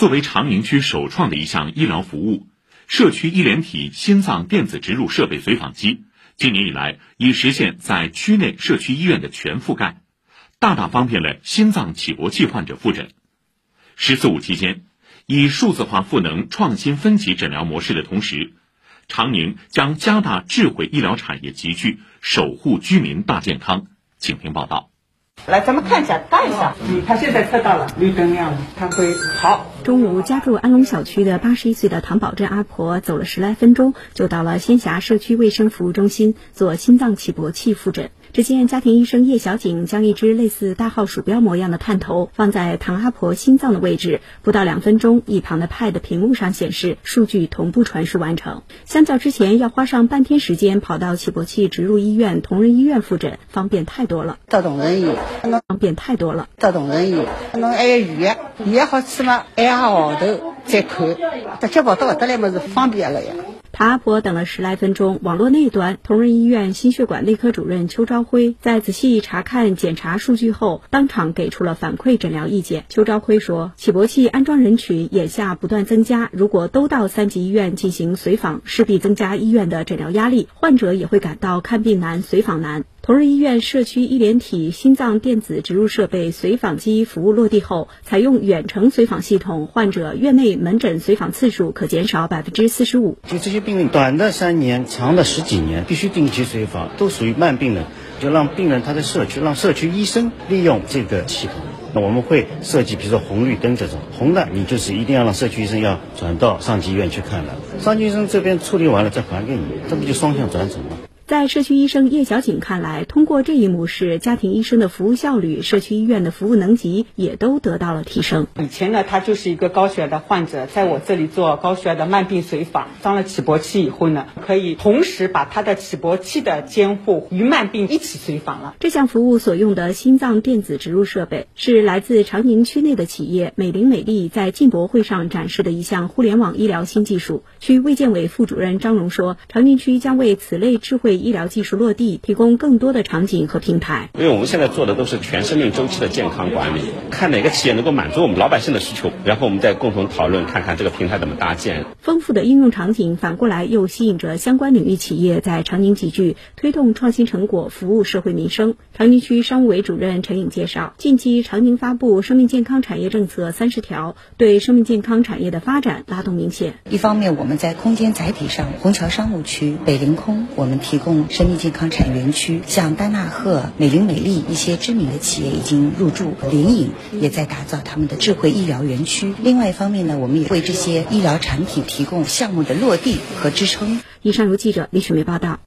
作为长宁区首创的一项医疗服务，社区医联体心脏电子植入设备随访机，今年以来已实现在区内社区医院的全覆盖，大大方便了心脏起搏器患者复诊。十四五期间，以数字化赋能创新分级诊疗模式的同时，长宁将加大智慧医疗产业集聚，守护居民大健康。请听报道。来，咱们看一下，看一下。嗯，他现在测到了，绿灯亮了，他会好。中午，家住安龙小区的八十一岁的唐宝珍阿婆走了十来分钟，就到了仙霞社区卫生服务中心做心脏起搏器复诊。只见家庭医生叶小景将一只类似大号鼠标模样的探头放在唐阿婆心脏的位置，不到两分钟，一旁的 Pad 屏幕上显示数据同步传输完成。相较之前要花上半天时间跑到起搏器植入医院同仁医院复诊，方便太多了。到同仁医院，方便太多了。到同仁医院，侬还要预约，预约好吃嘛，挨下号头再看，直接跑到搿搭来嘛是方便了呀。阿婆等了十来分钟，网络那端，同仁医院心血管内科主任邱朝辉在仔细查看检查数据后，当场给出了反馈诊疗意见。邱朝辉说，起搏器安装人群眼下不断增加，如果都到三级医院进行随访，势必增加医院的诊疗压力，患者也会感到看病难、随访难。同仁医院社区医联体心脏电子植入设备随访机服务落地后，采用远程随访系统，患者院内门诊随访次数可减少百分之四十五。就这些病病，短的三年，长的十几年，必须定期随访，都属于慢病人，就让病人他在社区，让社区医生利用这个系统。那我们会设计，比如说红绿灯这种，红的你就是一定要让社区医生要转到上级医院去看了，上级医生这边处理完了再还给你，这不就双向转诊吗？在社区医生叶小景看来，通过这一模式，家庭医生的服务效率、社区医院的服务能级也都得到了提升。以前呢，他就是一个高血压的患者，在我这里做高血压的慢病随访，装了起搏器以后呢，可以同时把他的起搏器的监护与慢病一起随访了。这项服务所用的心脏电子植入设备，是来自长宁区内的企业美林美丽在进博会上展示的一项互联网医疗新技术。区卫健委副主任张荣说，长宁区将为此类智慧医疗技术落地提供更多的场景和平台。因为我们现在做的都是全生命周期的健康管理，看哪个企业能够满足我们老百姓的需求，然后我们再共同讨论，看看这个平台怎么搭建。丰富的应用场景反过来又吸引着相关领域企业在长宁集聚，推动创新成果服务社会民生。长宁区商务委主任陈颖介绍，近期长宁发布生命健康产业政策三十条，对生命健康产业的发展拉动明显。一方面，我们在空间载体上，虹桥商务区、北凌空，我们提供生命健康产业园区，像丹纳赫、美林美丽一些知名的企业已经入驻，联影也在打造他们的智慧医疗园另外一方面呢，我们也为这些医疗产品提供项目的落地和支撑。以上由记者李雪梅报道。